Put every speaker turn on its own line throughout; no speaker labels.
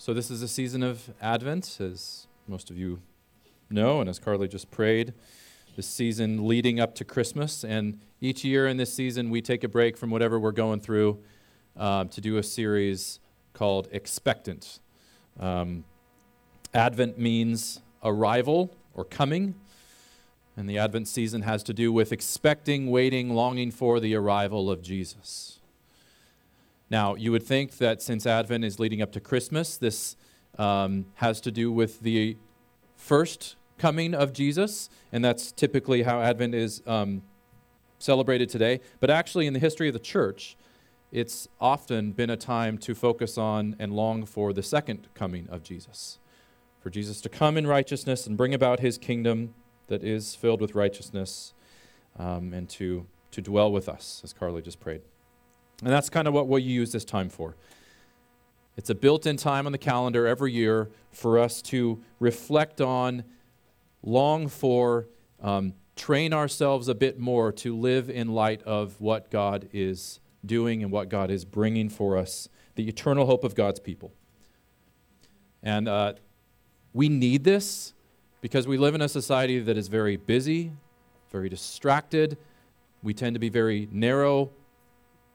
So, this is a season of Advent, as most of you know, and as Carly just prayed, the season leading up to Christmas. And each year in this season, we take a break from whatever we're going through um, to do a series called Expectant. Um, Advent means arrival or coming. And the Advent season has to do with expecting, waiting, longing for the arrival of Jesus. Now, you would think that since Advent is leading up to Christmas, this um, has to do with the first coming of Jesus, and that's typically how Advent is um, celebrated today. But actually, in the history of the church, it's often been a time to focus on and long for the second coming of Jesus. For Jesus to come in righteousness and bring about his kingdom that is filled with righteousness um, and to, to dwell with us, as Carly just prayed. And that's kind of what we use this time for. It's a built in time on the calendar every year for us to reflect on, long for, um, train ourselves a bit more to live in light of what God is doing and what God is bringing for us, the eternal hope of God's people. And uh, we need this because we live in a society that is very busy, very distracted. We tend to be very narrow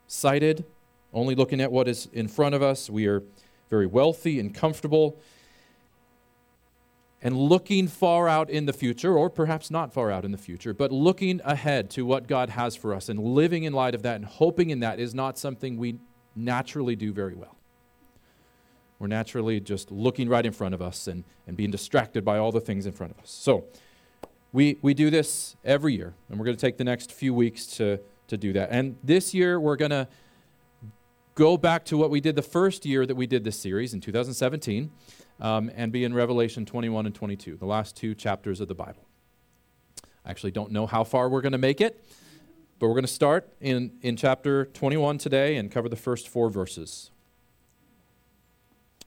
sighted, only looking at what is in front of us. We are very wealthy and comfortable. And looking far out in the future, or perhaps not far out in the future, but looking ahead to what God has for us and living in light of that and hoping in that is not something we naturally do very well. We're naturally just looking right in front of us and, and being distracted by all the things in front of us. So we, we do this every year, and we're going to take the next few weeks to, to do that. And this year, we're going to go back to what we did the first year that we did this series in 2017 um, and be in Revelation 21 and 22, the last two chapters of the Bible. I actually don't know how far we're going to make it, but we're going to start in, in chapter 21 today and cover the first four verses.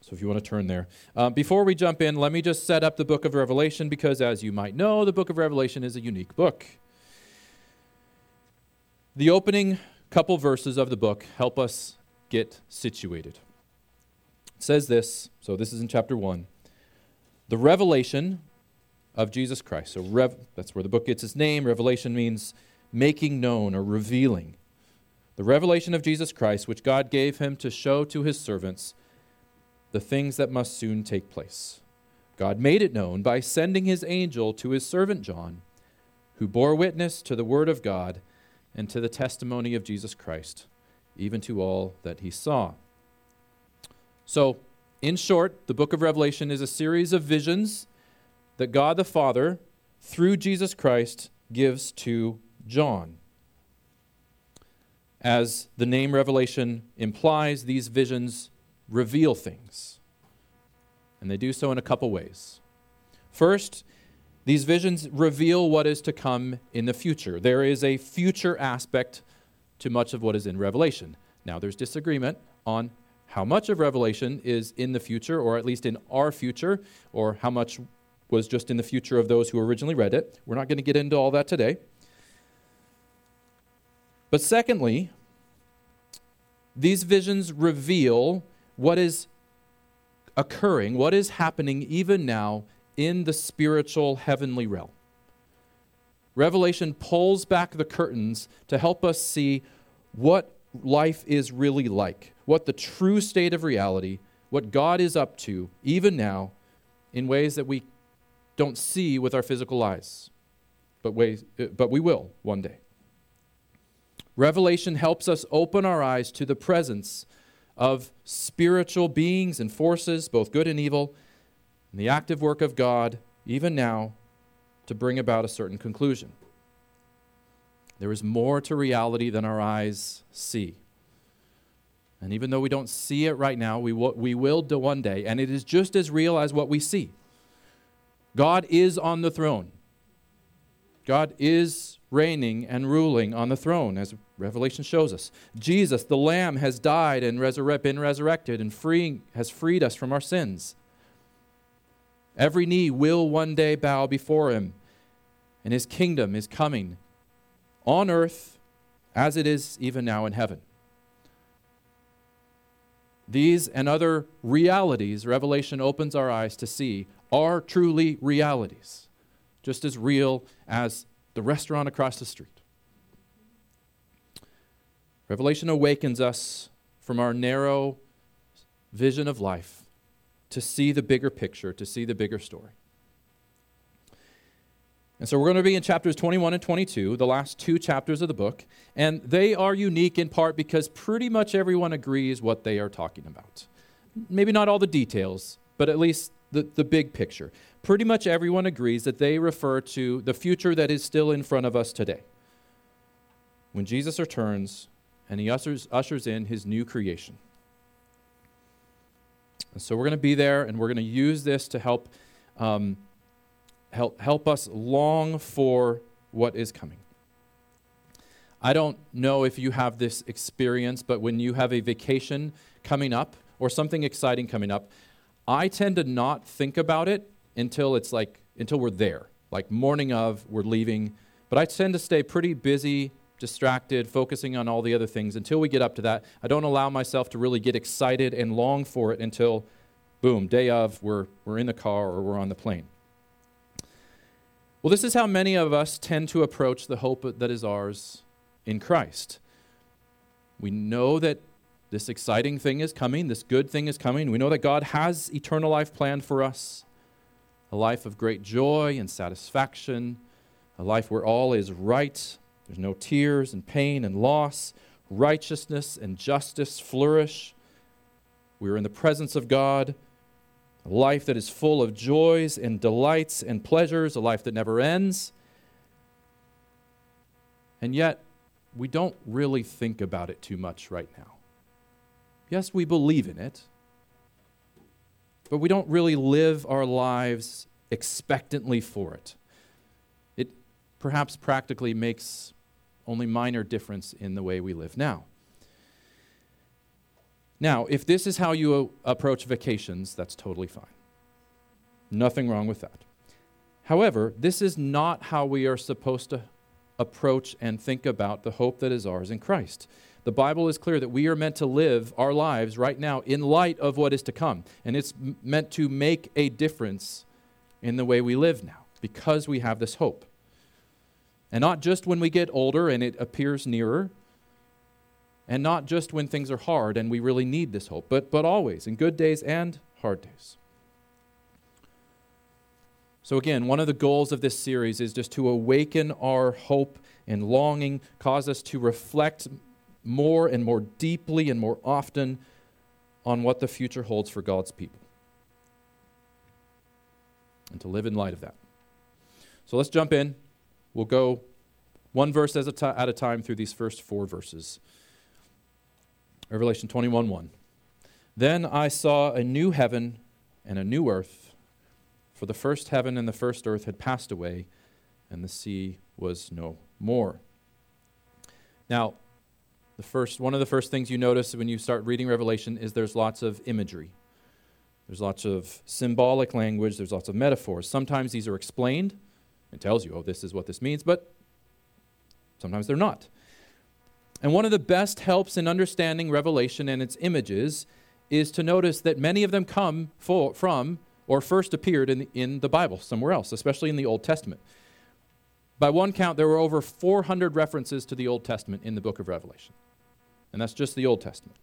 So if you want to turn there. Uh, before we jump in, let me just set up the book of Revelation because, as you might know, the book of Revelation is a unique book. The opening couple verses of the book help us get situated. It says this, so this is in chapter 1. The revelation of Jesus Christ. So rev, that's where the book gets its name. Revelation means making known or revealing. The revelation of Jesus Christ, which God gave him to show to his servants the things that must soon take place. God made it known by sending his angel to his servant John, who bore witness to the word of God and to the testimony of Jesus Christ, even to all that he saw. So, in short, the book of Revelation is a series of visions that God the Father, through Jesus Christ, gives to John. As the name Revelation implies, these visions reveal things. And they do so in a couple ways. First, these visions reveal what is to come in the future. There is a future aspect to much of what is in Revelation. Now, there's disagreement on how much of Revelation is in the future, or at least in our future, or how much was just in the future of those who originally read it. We're not going to get into all that today. But secondly, these visions reveal what is occurring, what is happening even now in the spiritual heavenly realm. Revelation pulls back the curtains to help us see what life is really like, what the true state of reality, what God is up to, even now, in ways that we don't see with our physical eyes, but, ways, but we will one day. Revelation helps us open our eyes to the presence of spiritual beings and forces, both good and evil, and the active work of God, even now, to bring about a certain conclusion. There is more to reality than our eyes see. And even though we don't see it right now, we will, we will do one day, and it is just as real as what we see. God is on the throne. God is reigning and ruling on the throne, as Revelation shows us. Jesus, the Lamb, has died and resurre- been resurrected and freeing, has freed us from our sins. Every knee will one day bow before him, and his kingdom is coming on earth as it is even now in heaven. these and other realities, Revelation opens our eyes to see, are truly realities, just as real as the restaurant across the street. Revelation awakens us from our narrow vision of life to see the bigger picture, to see the bigger story. And so we're going to be in chapters 21 and 22, the last two chapters of the book, and they are unique in part because pretty much everyone agrees what they are talking about. Maybe not all the details, but at least the, the big picture. Pretty much everyone agrees that they refer to the future that is still in front of us today. When Jesus returns and he ushers, ushers in his new creation. And so we're going to be there and we're going to use this to help. Um, help, help us long for what is coming. I don't know if you have this experience, but when you have a vacation coming up or something exciting coming up, I tend to not think about it until it's like, until we're there. Like morning of, we're leaving. But I tend to stay pretty busy, distracted, focusing on all the other things until we get up to that. I don't allow myself to really get excited and long for it until, boom, day of, we're, we're in the car or we're on the plane. Well, this is how many of us tend to approach the hope that is ours in Christ. We know that this exciting thing is coming, this good thing is coming. We know that God has eternal life planned for us a life of great joy and satisfaction, a life where all is right. There's no tears and pain and loss. Righteousness and justice flourish. We are in the presence of God a life that is full of joys and delights and pleasures, a life that never ends. And yet, we don't really think about it too much right now. Yes, we believe in it, but we don't really live our lives expectantly for it. It perhaps practically makes only minor difference in the way we live now. Now, if this is how you approach vacations, that's totally fine. Nothing wrong with that. However, this is not how we are supposed to approach and think about the hope that is ours in Christ. The Bible is clear that we are meant to live our lives right now in light of what is to come. And it's meant to make a difference in the way we live now because we have this hope. And not just when we get older and it appears nearer, and not just when things are hard and we really need this hope, but, but always, in good days and hard days. So, again, one of the goals of this series is just to awaken our hope and longing, cause us to reflect more and more deeply and more often on what the future holds for God's people and to live in light of that. So, let's jump in. We'll go one verse at a time through these first four verses. Revelation 21 1. Then I saw a new heaven and a new earth, for the first heaven and the first earth had passed away, and the sea was no more. Now, the first, one of the first things you notice when you start reading Revelation is there's lots of imagery. There's lots of symbolic language, there's lots of metaphors. Sometimes these are explained. It tells you, oh, this is what this means, but sometimes they're not. And one of the best helps in understanding Revelation and its images is to notice that many of them come for, from or first appeared in the, in the Bible somewhere else, especially in the Old Testament. By one count, there were over 400 references to the Old Testament in the book of Revelation. And that's just the Old Testament.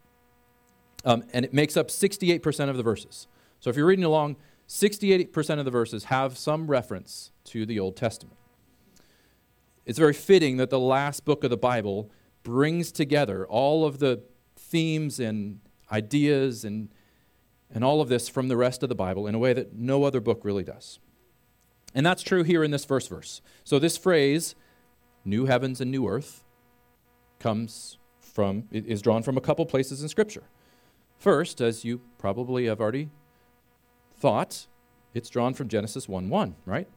Um, and it makes up 68% of the verses. So if you're reading along, 68% of the verses have some reference to the Old Testament. It's very fitting that the last book of the Bible brings together all of the themes and ideas and, and all of this from the rest of the Bible in a way that no other book really does. And that's true here in this first verse. So, this phrase, new heavens and new earth, comes from, is drawn from a couple places in Scripture. First, as you probably have already thought, it's drawn from Genesis 1 1, right?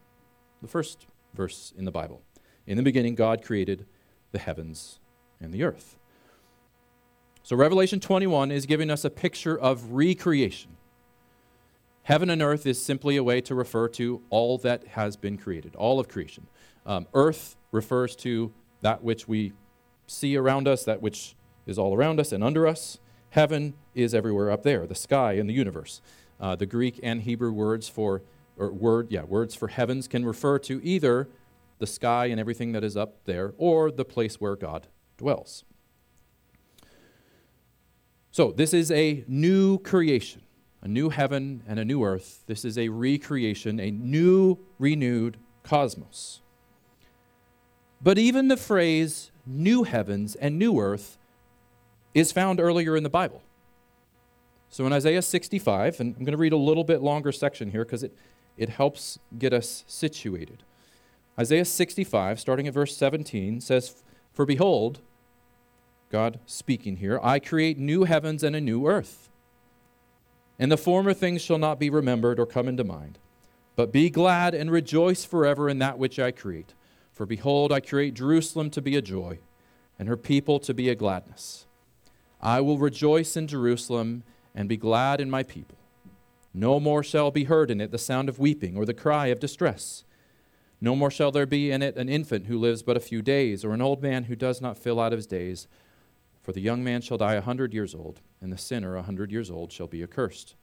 The first verse in the Bible. In the beginning, God created the heavens and the earth. So, Revelation 21 is giving us a picture of recreation. Heaven and earth is simply a way to refer to all that has been created, all of creation. Um, earth refers to that which we see around us, that which is all around us and under us. Heaven is everywhere up there, the sky and the universe. Uh, the Greek and Hebrew words for, or word, yeah, words for heavens can refer to either the sky and everything that is up there or the place where God dwells. So, this is a new creation, a new heaven and a new earth. This is a recreation, a new, renewed cosmos. But even the phrase new heavens and new earth is found earlier in the Bible. So in Isaiah 65, and I'm going to read a little bit longer section here because it, it helps get us situated. Isaiah 65, starting at verse 17, says, For behold, God speaking here, I create new heavens and a new earth. And the former things shall not be remembered or come into mind. But be glad and rejoice forever in that which I create. For behold, I create Jerusalem to be a joy, and her people to be a gladness. I will rejoice in Jerusalem and be glad in my people. No more shall be heard in it the sound of weeping or the cry of distress. No more shall there be in it an infant who lives but a few days, or an old man who does not fill out his days. For the young man shall die a hundred years old, and the sinner a hundred years old shall be accursed.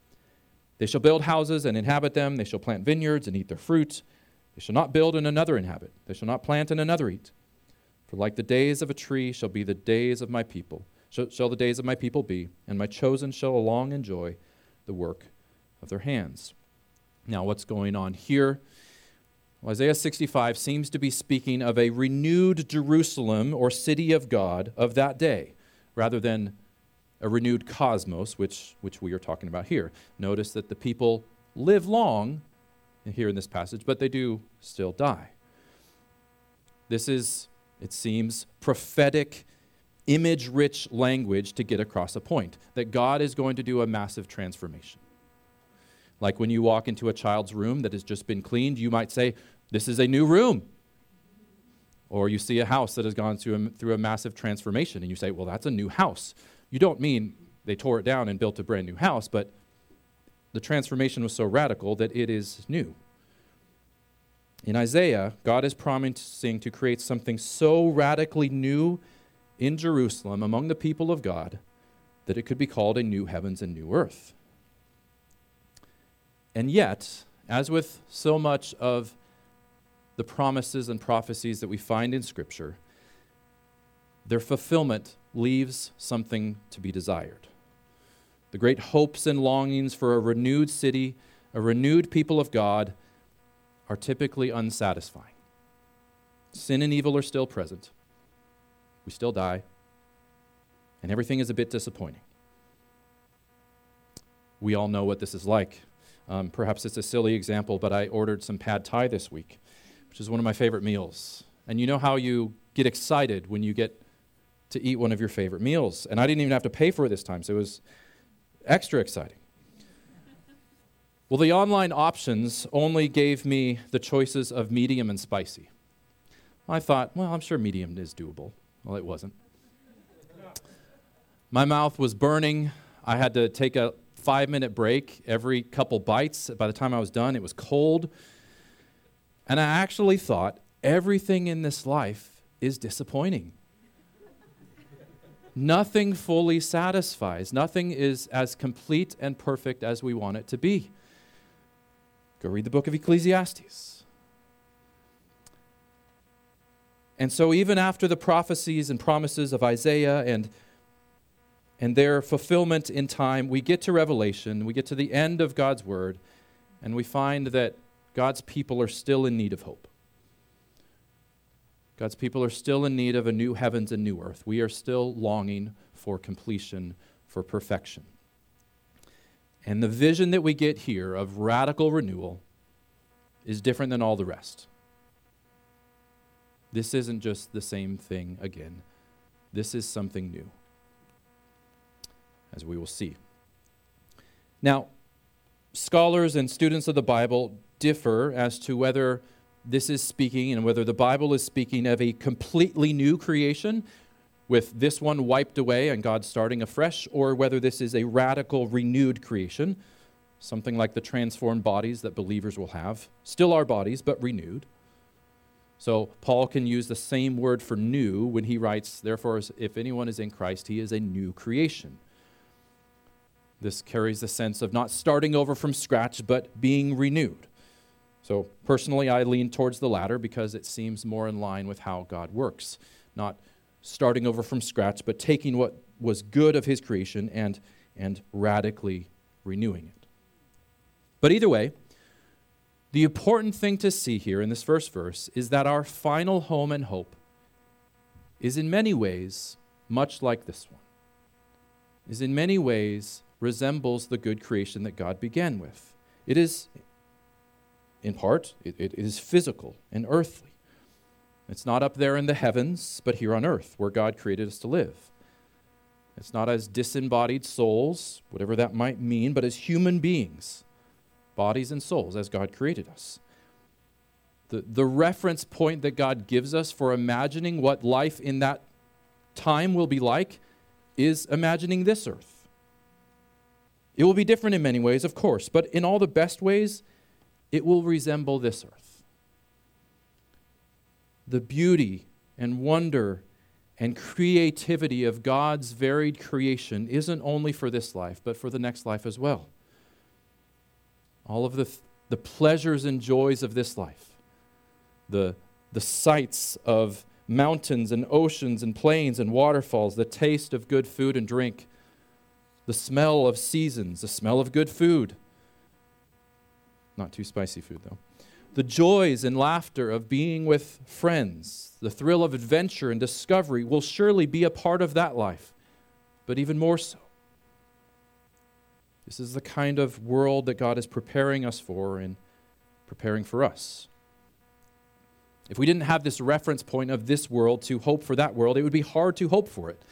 They shall build houses and inhabit them, they shall plant vineyards and eat their fruit. They shall not build and another inhabit, they shall not plant and another eat. For like the days of a tree shall be the days of my people, shall the days of my people be, and my chosen shall long enjoy the work of their hands. Now, what's going on here? Well, Isaiah 65 seems to be speaking of a renewed Jerusalem or city of God of that day rather than a renewed cosmos, which, which we are talking about here. Notice that the people live long here in this passage, but they do still die. This is, it seems, prophetic, image rich language to get across a point that God is going to do a massive transformation. Like when you walk into a child's room that has just been cleaned, you might say, This is a new room. Or you see a house that has gone through a, through a massive transformation, and you say, Well, that's a new house. You don't mean they tore it down and built a brand new house, but the transformation was so radical that it is new. In Isaiah, God is promising to create something so radically new in Jerusalem among the people of God that it could be called a new heavens and new earth. And yet, as with so much of the promises and prophecies that we find in Scripture, their fulfillment leaves something to be desired. The great hopes and longings for a renewed city, a renewed people of God, are typically unsatisfying. Sin and evil are still present. We still die. And everything is a bit disappointing. We all know what this is like. Um, perhaps it's a silly example, but I ordered some pad thai this week which is one of my favorite meals. And you know how you get excited when you get to eat one of your favorite meals. And I didn't even have to pay for it this time, so it was extra exciting. well, the online options only gave me the choices of medium and spicy. I thought, well, I'm sure medium is doable. Well, it wasn't. My mouth was burning. I had to take a five minute break every couple bites. By the time I was done, it was cold. And I actually thought everything in this life is disappointing. Nothing fully satisfies. Nothing is as complete and perfect as we want it to be. Go read the book of Ecclesiastes. And so, even after the prophecies and promises of Isaiah and, and their fulfillment in time, we get to Revelation, we get to the end of God's word, and we find that God's people are still in need of hope. God's people are still in need of a new heavens and new earth. We are still longing for completion, for perfection. And the vision that we get here of radical renewal is different than all the rest. This isn't just the same thing again, this is something new, as we will see. Now, scholars and students of the Bible differ as to whether this is speaking and whether the Bible is speaking of a completely new creation with this one wiped away and God starting afresh, or whether this is a radical, renewed creation, something like the transformed bodies that believers will have. Still our bodies, but renewed. So Paul can use the same word for new when he writes, Therefore, if anyone is in Christ, he is a new creation. This carries the sense of not starting over from scratch, but being renewed. So, personally, I lean towards the latter because it seems more in line with how God works. Not starting over from scratch, but taking what was good of His creation and, and radically renewing it. But either way, the important thing to see here in this first verse is that our final home and hope is in many ways much like this one, is in many ways resembles the good creation that God began with. It is, in part, it, it is physical and earthly. It's not up there in the heavens, but here on earth, where God created us to live. It's not as disembodied souls, whatever that might mean, but as human beings bodies and souls as God created us. The, the reference point that God gives us for imagining what life in that time will be like is imagining this earth. It will be different in many ways, of course, but in all the best ways, it will resemble this earth. The beauty and wonder and creativity of God's varied creation isn't only for this life, but for the next life as well all of the, the pleasures and joys of this life, the, the sights of mountains and oceans and plains and waterfalls, the taste of good food and drink, the smell of seasons, the smell of good food. Not too spicy food, though. The joys and laughter of being with friends, the thrill of adventure and discovery will surely be a part of that life, but even more so. This is the kind of world that God is preparing us for and preparing for us. If we didn't have this reference point of this world to hope for that world, it would be hard to hope for it.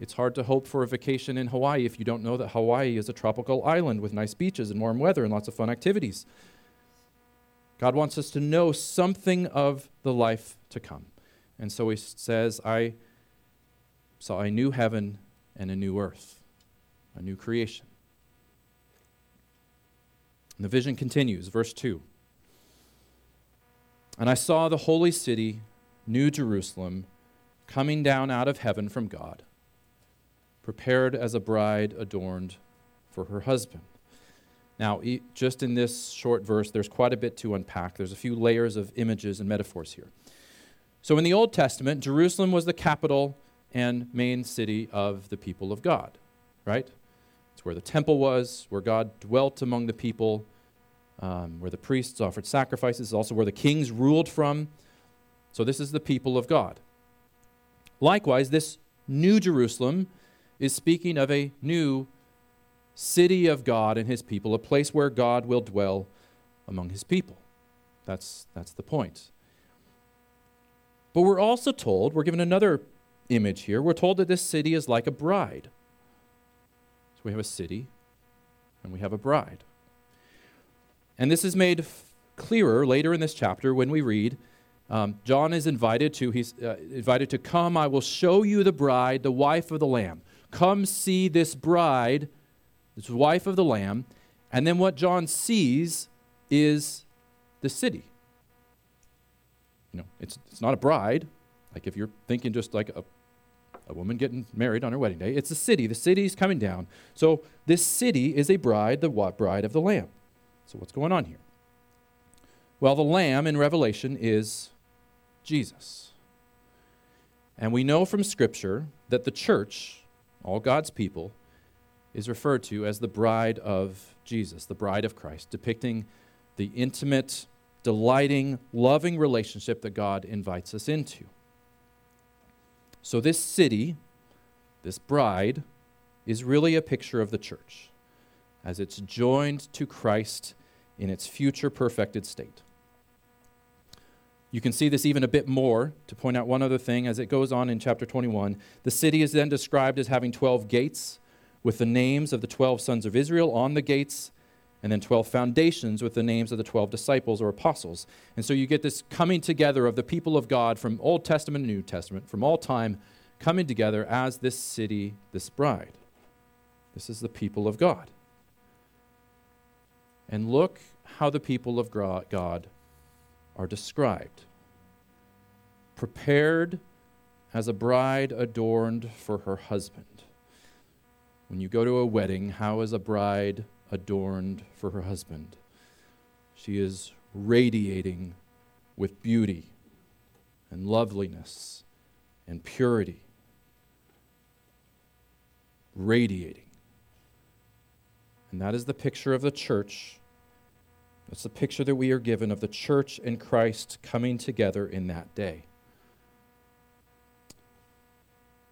It's hard to hope for a vacation in Hawaii if you don't know that Hawaii is a tropical island with nice beaches and warm weather and lots of fun activities. God wants us to know something of the life to come. And so he says, I saw a new heaven and a new earth, a new creation. And the vision continues, verse 2. And I saw the holy city, New Jerusalem, coming down out of heaven from God, prepared as a bride adorned for her husband. Now, just in this short verse, there's quite a bit to unpack. There's a few layers of images and metaphors here. So, in the Old Testament, Jerusalem was the capital and main city of the people of God, right? It's where the temple was, where God dwelt among the people, um, where the priests offered sacrifices, also where the kings ruled from. So, this is the people of God. Likewise, this new Jerusalem is speaking of a new city of God and his people, a place where God will dwell among his people. That's, that's the point. But we're also told, we're given another image here, we're told that this city is like a bride. We have a city and we have a bride. And this is made f- clearer later in this chapter when we read um, John is invited to he's uh, invited to come I will show you the bride the wife of the lamb. Come see this bride this wife of the lamb. And then what John sees is the city. You know it's it's not a bride. Like if you're thinking just like a a woman getting married on her wedding day it's a city the city is coming down so this city is a bride the what? bride of the lamb so, what's going on here? Well, the Lamb in Revelation is Jesus. And we know from Scripture that the church, all God's people, is referred to as the bride of Jesus, the bride of Christ, depicting the intimate, delighting, loving relationship that God invites us into. So, this city, this bride, is really a picture of the church as it's joined to Christ in its future perfected state. You can see this even a bit more to point out one other thing as it goes on in chapter 21. The city is then described as having 12 gates with the names of the 12 sons of Israel on the gates, and then 12 foundations with the names of the 12 disciples or apostles. And so you get this coming together of the people of God from Old Testament and New Testament, from all time, coming together as this city, this bride. This is the people of God. And look how the people of God are described prepared as a bride adorned for her husband. When you go to a wedding, how is a bride adorned for her husband? She is radiating with beauty and loveliness and purity. Radiating. And that is the picture of the church. That's the picture that we are given of the church and Christ coming together in that day.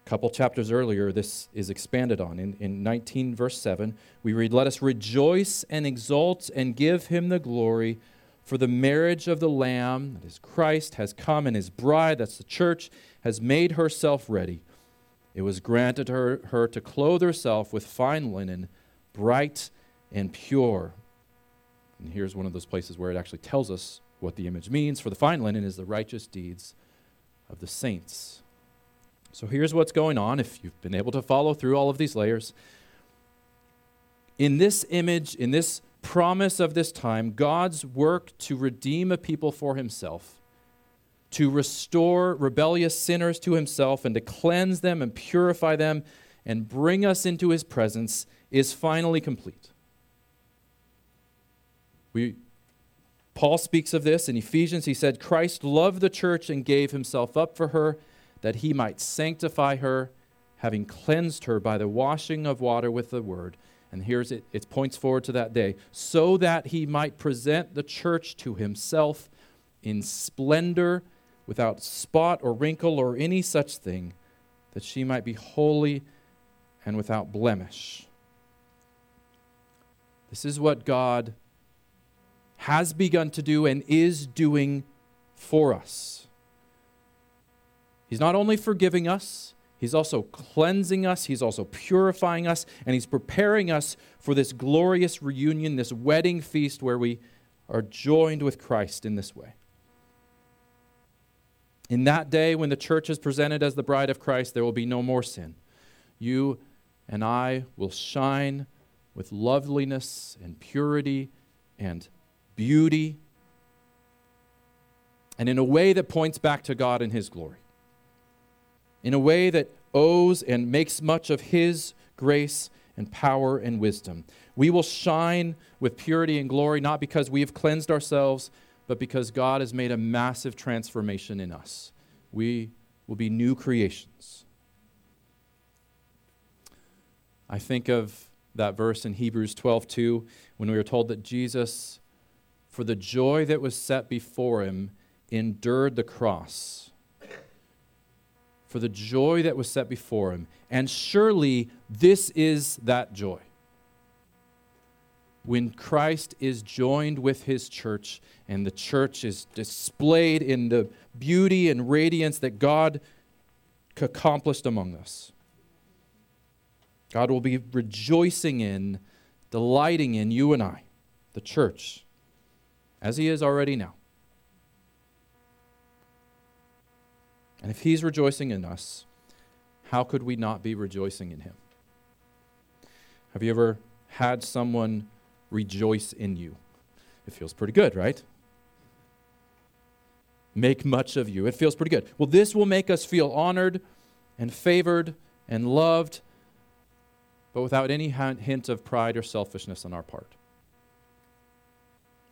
A couple chapters earlier, this is expanded on. In, in 19, verse 7, we read, Let us rejoice and exult and give him the glory for the marriage of the Lamb, that is Christ, has come, and his bride, that's the church, has made herself ready. It was granted her, her to clothe herself with fine linen, bright and pure. And here's one of those places where it actually tells us what the image means. For the fine linen is the righteous deeds of the saints. So here's what's going on if you've been able to follow through all of these layers. In this image, in this promise of this time, God's work to redeem a people for himself, to restore rebellious sinners to himself, and to cleanse them and purify them and bring us into his presence is finally complete. We, Paul speaks of this in Ephesians. He said, Christ loved the church and gave himself up for her that he might sanctify her, having cleansed her by the washing of water with the word and here's it, it points forward to that day, so that he might present the church to himself in splendor, without spot or wrinkle or any such thing, that she might be holy and without blemish. This is what God has begun to do and is doing for us. He's not only forgiving us, He's also cleansing us, He's also purifying us, and He's preparing us for this glorious reunion, this wedding feast where we are joined with Christ in this way. In that day, when the church is presented as the bride of Christ, there will be no more sin. You and I will shine with loveliness and purity and beauty, and in a way that points back to God and His glory in a way that owes and makes much of His grace and power and wisdom. We will shine with purity and glory not because we have cleansed ourselves, but because God has made a massive transformation in us. We will be new creations. I think of that verse in Hebrews 12:2 when we were told that Jesus for the joy that was set before him endured the cross for the joy that was set before him. And surely this is that joy. When Christ is joined with his church and the church is displayed in the beauty and radiance that God accomplished among us. God will be rejoicing in, delighting in you and I, the church, as he is already now. And if He's rejoicing in us, how could we not be rejoicing in Him? Have you ever had someone rejoice in you? It feels pretty good, right? Make much of you. It feels pretty good. Well, this will make us feel honored and favored and loved, but without any hint of pride or selfishness on our part.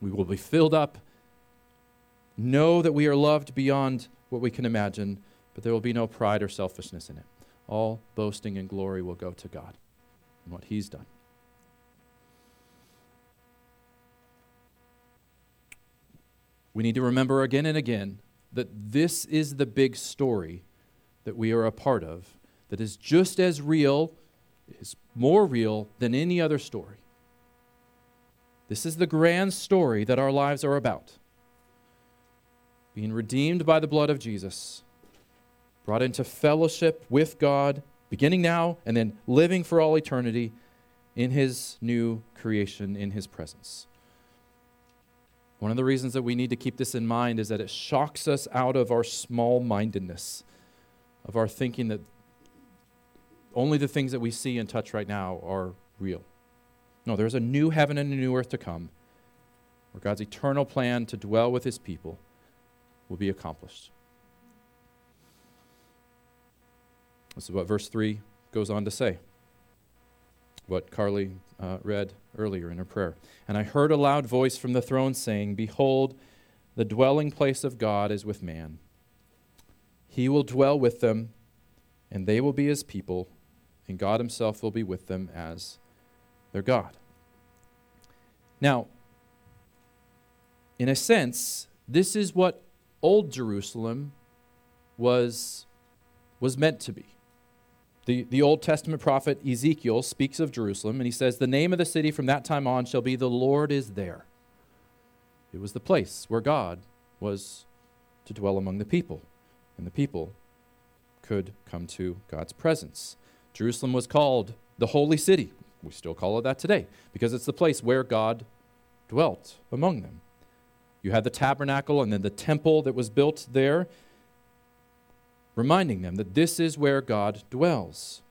We will be filled up, know that we are loved beyond what we can imagine, but there will be no pride or selfishness in it. All boasting and glory will go to God and what He's done. We need to remember again and again that this is the big story that we are a part of, that is just as real, is more real than any other story. This is the grand story that our lives are about being redeemed by the blood of Jesus, brought into fellowship with God, beginning now and then living for all eternity in His new creation, in His presence. One of the reasons that we need to keep this in mind is that it shocks us out of our small mindedness, of our thinking that only the things that we see and touch right now are real. No, there's a new heaven and a new earth to come, where God's eternal plan to dwell with His people will be accomplished. This is what verse 3 goes on to say. what Carly uh, read earlier in her prayer. And I heard a loud voice from the throne saying, Behold, the dwelling place of God is with man. He will dwell with them, and they will be his people, and God himself will be with them as their God. Now, in a sense, this is what Old Jerusalem was, was meant to be. The, the Old Testament prophet Ezekiel speaks of Jerusalem, and he says, The name of the city from that time on shall be The Lord is there. It was the place where God was to dwell among the people, and the people could come to God's presence. Jerusalem was called the Holy City. We still call it that today because it's the place where God dwelt among them. You had the tabernacle and then the temple that was built there, reminding them that this is where God dwells.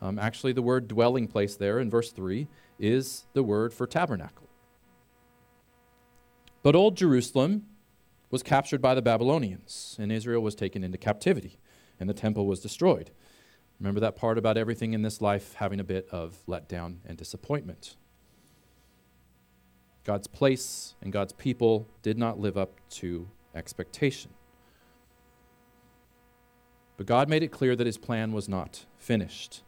Um, actually, the word dwelling place there in verse 3 is the word for tabernacle. But Old Jerusalem was captured by the Babylonians, and Israel was taken into captivity, and the temple was destroyed. Remember that part about everything in this life having a bit of letdown and disappointment. God's place and God's people did not live up to expectation. But God made it clear that his plan was not finished.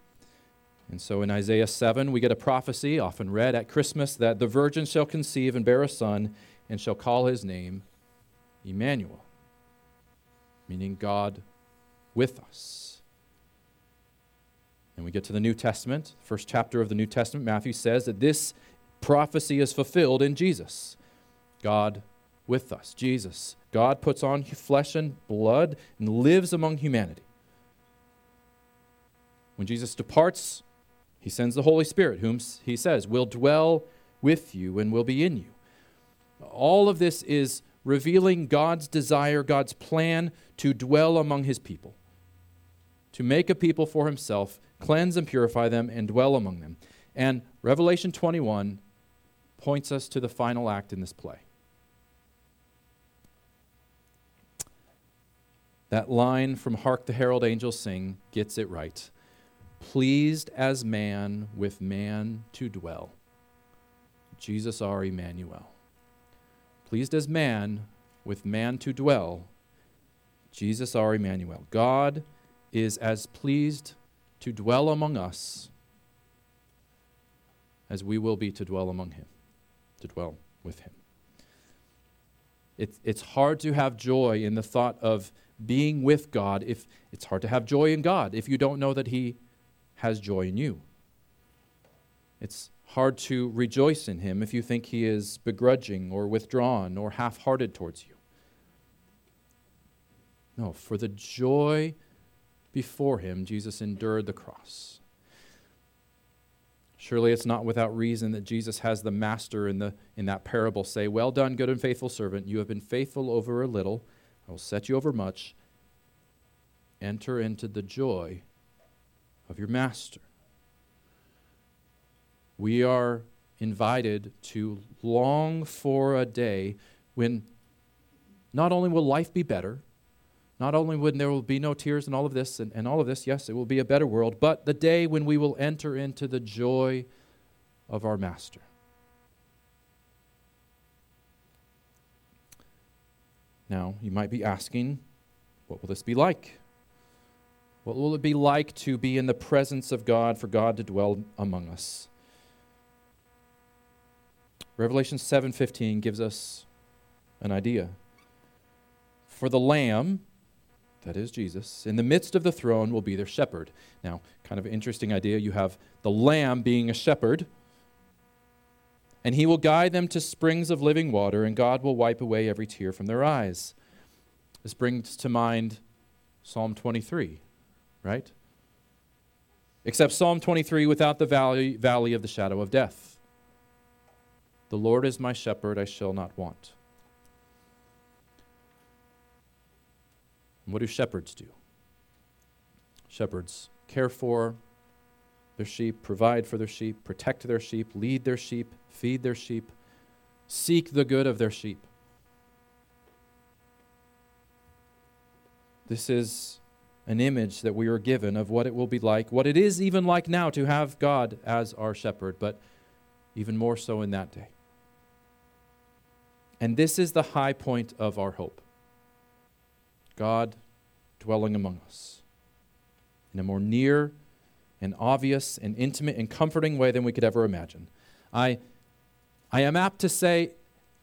And so in Isaiah 7, we get a prophecy, often read at Christmas, that the virgin shall conceive and bear a son and shall call his name Emmanuel, meaning God with us. And we get to the New Testament, first chapter of the New Testament, Matthew says that this prophecy is fulfilled in Jesus. God with us, Jesus. God puts on flesh and blood and lives among humanity. When Jesus departs, he sends the Holy Spirit, whom he says will dwell with you and will be in you. All of this is revealing God's desire, God's plan to dwell among his people, to make a people for himself, cleanse and purify them, and dwell among them. And Revelation 21 points us to the final act in this play. That line from Hark the Herald Angels Sing gets it right. Pleased as man with man to dwell. Jesus our Emmanuel. Pleased as man with man to dwell. Jesus our Emmanuel. God is as pleased to dwell among us as we will be to dwell among him to dwell with him. It's, it's hard to have joy in the thought of being with God if it's hard to have joy in God if you don't know that He has joy in you. It's hard to rejoice in Him if you think He is begrudging or withdrawn or half hearted towards you. No, for the joy before Him, Jesus endured the cross. Surely it's not without reason that Jesus has the master in, the, in that parable say, Well done, good and faithful servant. You have been faithful over a little. I will set you over much. Enter into the joy of your master. We are invited to long for a day when not only will life be better, not only when there will be no tears and all of this and, and all of this, yes, it will be a better world, but the day when we will enter into the joy of our Master. Now, you might be asking, what will this be like? What will it be like to be in the presence of God, for God to dwell among us? Revelation 7:15 gives us an idea. For the lamb that is Jesus, in the midst of the throne will be their shepherd. Now, kind of interesting idea. You have the lamb being a shepherd, and he will guide them to springs of living water, and God will wipe away every tear from their eyes. This brings to mind Psalm 23, right? Except Psalm 23 without the valley, valley of the shadow of death. The Lord is my shepherd, I shall not want. And what do shepherds do? Shepherds care for their sheep, provide for their sheep, protect their sheep, lead their sheep, feed their sheep, seek the good of their sheep. This is an image that we are given of what it will be like, what it is even like now to have God as our shepherd, but even more so in that day. And this is the high point of our hope God dwelling among us in a more near and obvious and intimate and comforting way than we could ever imagine. I, I am apt to say,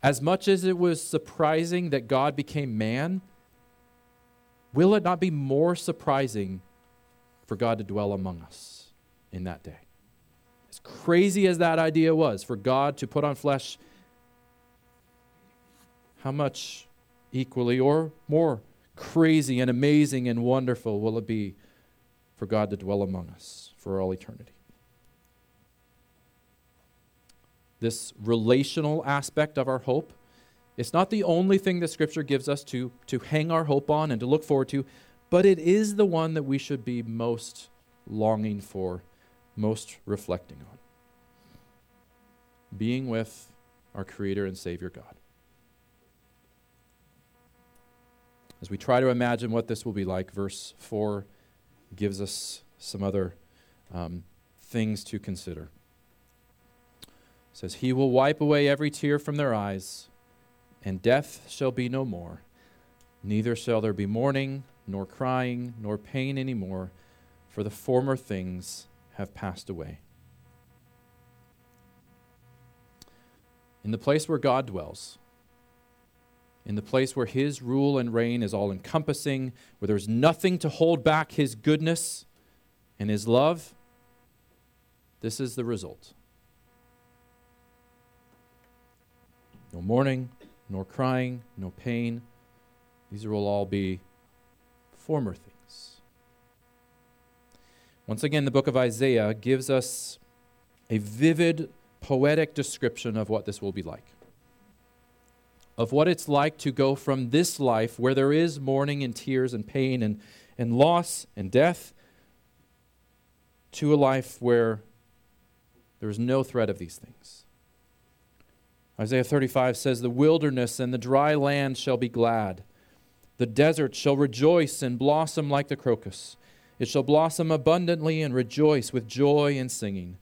as much as it was surprising that God became man, will it not be more surprising for God to dwell among us in that day? As crazy as that idea was, for God to put on flesh, how much equally or more crazy and amazing and wonderful will it be for God to dwell among us for all eternity? This relational aspect of our hope it's not the only thing that Scripture gives us to, to hang our hope on and to look forward to, but it is the one that we should be most longing for, most reflecting on. Being with our Creator and Savior God. As we try to imagine what this will be like, verse 4 gives us some other um, things to consider. It says, He will wipe away every tear from their eyes and death shall be no more. Neither shall there be mourning, nor crying, nor pain any more, for the former things have passed away. In the place where God dwells, in the place where His rule and reign is all encompassing, where there's nothing to hold back His goodness and His love, this is the result. No mourning, nor crying, no pain. These will all be former things. Once again, the book of Isaiah gives us a vivid, poetic description of what this will be like. Of what it's like to go from this life where there is mourning and tears and pain and, and loss and death to a life where there is no threat of these things. Isaiah 35 says, The wilderness and the dry land shall be glad. The desert shall rejoice and blossom like the crocus. It shall blossom abundantly and rejoice with joy and singing.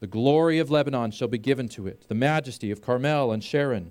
The glory of Lebanon shall be given to it, the majesty of Carmel and Sharon.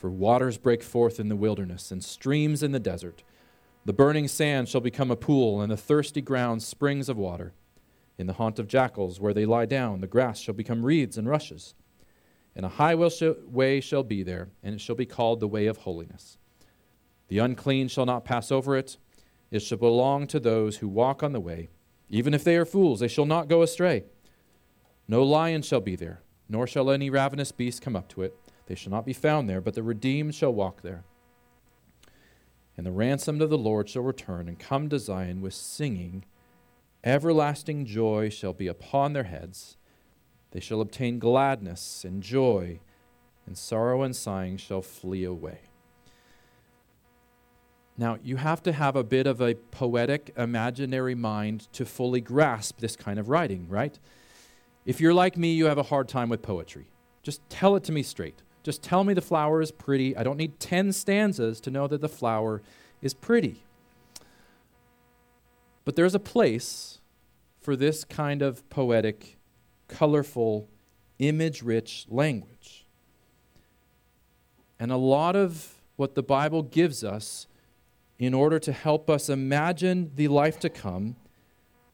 For waters break forth in the wilderness, and streams in the desert. The burning sand shall become a pool, and the thirsty ground springs of water. In the haunt of jackals, where they lie down, the grass shall become reeds and rushes and a highway shall be there, and it shall be called the way of holiness. The unclean shall not pass over it. It shall belong to those who walk on the way. Even if they are fools, they shall not go astray. No lion shall be there, nor shall any ravenous beast come up to it. They shall not be found there, but the redeemed shall walk there. And the ransomed of the Lord shall return and come to Zion with singing. Everlasting joy shall be upon their heads they shall obtain gladness and joy, and sorrow and sighing shall flee away. Now, you have to have a bit of a poetic, imaginary mind to fully grasp this kind of writing, right? If you're like me, you have a hard time with poetry. Just tell it to me straight. Just tell me the flower is pretty. I don't need 10 stanzas to know that the flower is pretty. But there's a place for this kind of poetic colorful, image rich language. And a lot of what the Bible gives us in order to help us imagine the life to come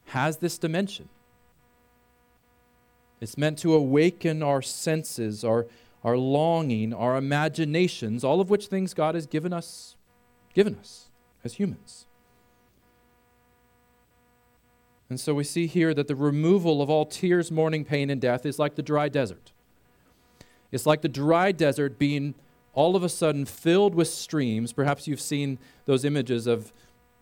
has this dimension. It's meant to awaken our senses, our, our longing, our imaginations, all of which things God has given us, given us as humans. And so we see here that the removal of all tears, mourning, pain, and death is like the dry desert. It's like the dry desert being all of a sudden filled with streams. Perhaps you've seen those images of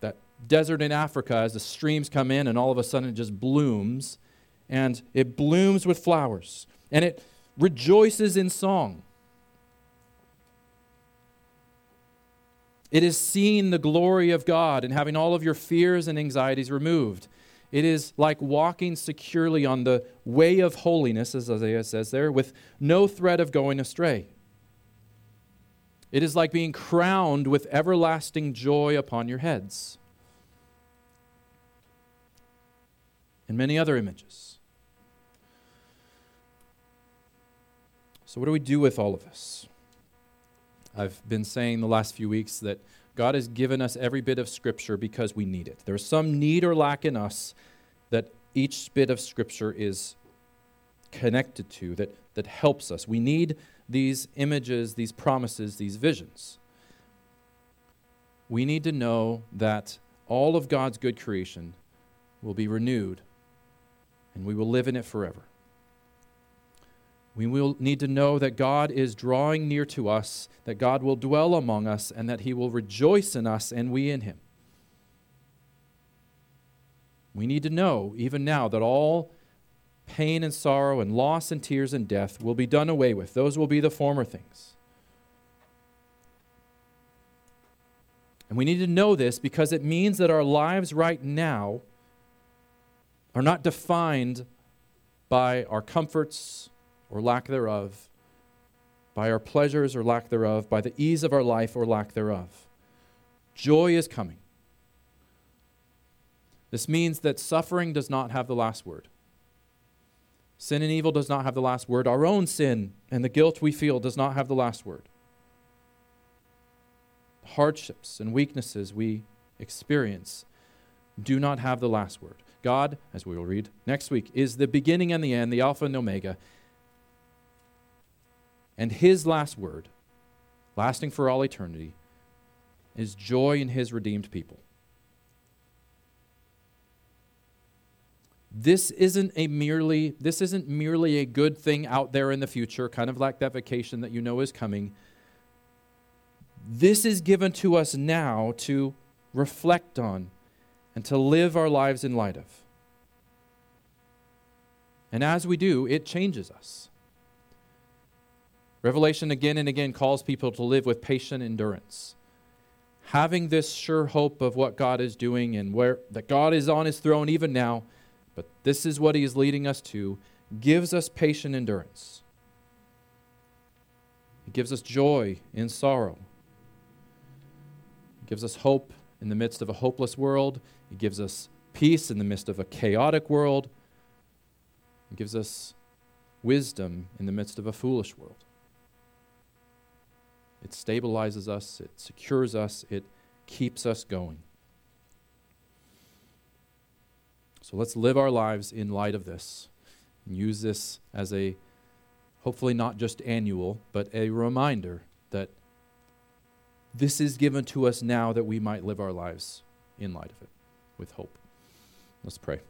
that desert in Africa as the streams come in and all of a sudden it just blooms and it blooms with flowers and it rejoices in song. It is seeing the glory of God and having all of your fears and anxieties removed. It is like walking securely on the way of holiness, as Isaiah says there, with no threat of going astray. It is like being crowned with everlasting joy upon your heads. And many other images. So, what do we do with all of this? I've been saying the last few weeks that God has given us every bit of Scripture because we need it. There's some need or lack in us that each bit of Scripture is connected to, that, that helps us. We need these images, these promises, these visions. We need to know that all of God's good creation will be renewed and we will live in it forever. We will need to know that God is drawing near to us, that God will dwell among us, and that He will rejoice in us and we in Him. We need to know, even now, that all pain and sorrow and loss and tears and death will be done away with. Those will be the former things. And we need to know this because it means that our lives right now are not defined by our comforts or lack thereof, by our pleasures or lack thereof, by the ease of our life or lack thereof. Joy is coming. This means that suffering does not have the last word. Sin and evil does not have the last word. Our own sin and the guilt we feel does not have the last word. Hardships and weaknesses we experience do not have the last word. God, as we will read next week, is the beginning and the end, the Alpha and Omega. And his last word, lasting for all eternity, is joy in his redeemed people. This isn't a merely this isn't merely a good thing out there in the future, kind of like that vacation that you know is coming. This is given to us now to reflect on and to live our lives in light of. And as we do, it changes us. Revelation again and again calls people to live with patient endurance. Having this sure hope of what God is doing and where that God is on his throne even now, but this is what he is leading us to, gives us patient endurance. It gives us joy in sorrow. It gives us hope in the midst of a hopeless world. It gives us peace in the midst of a chaotic world. It gives us wisdom in the midst of a foolish world. It stabilizes us, it secures us, it keeps us going. So let's live our lives in light of this and use this as a hopefully not just annual, but a reminder that this is given to us now that we might live our lives in light of it with hope. Let's pray.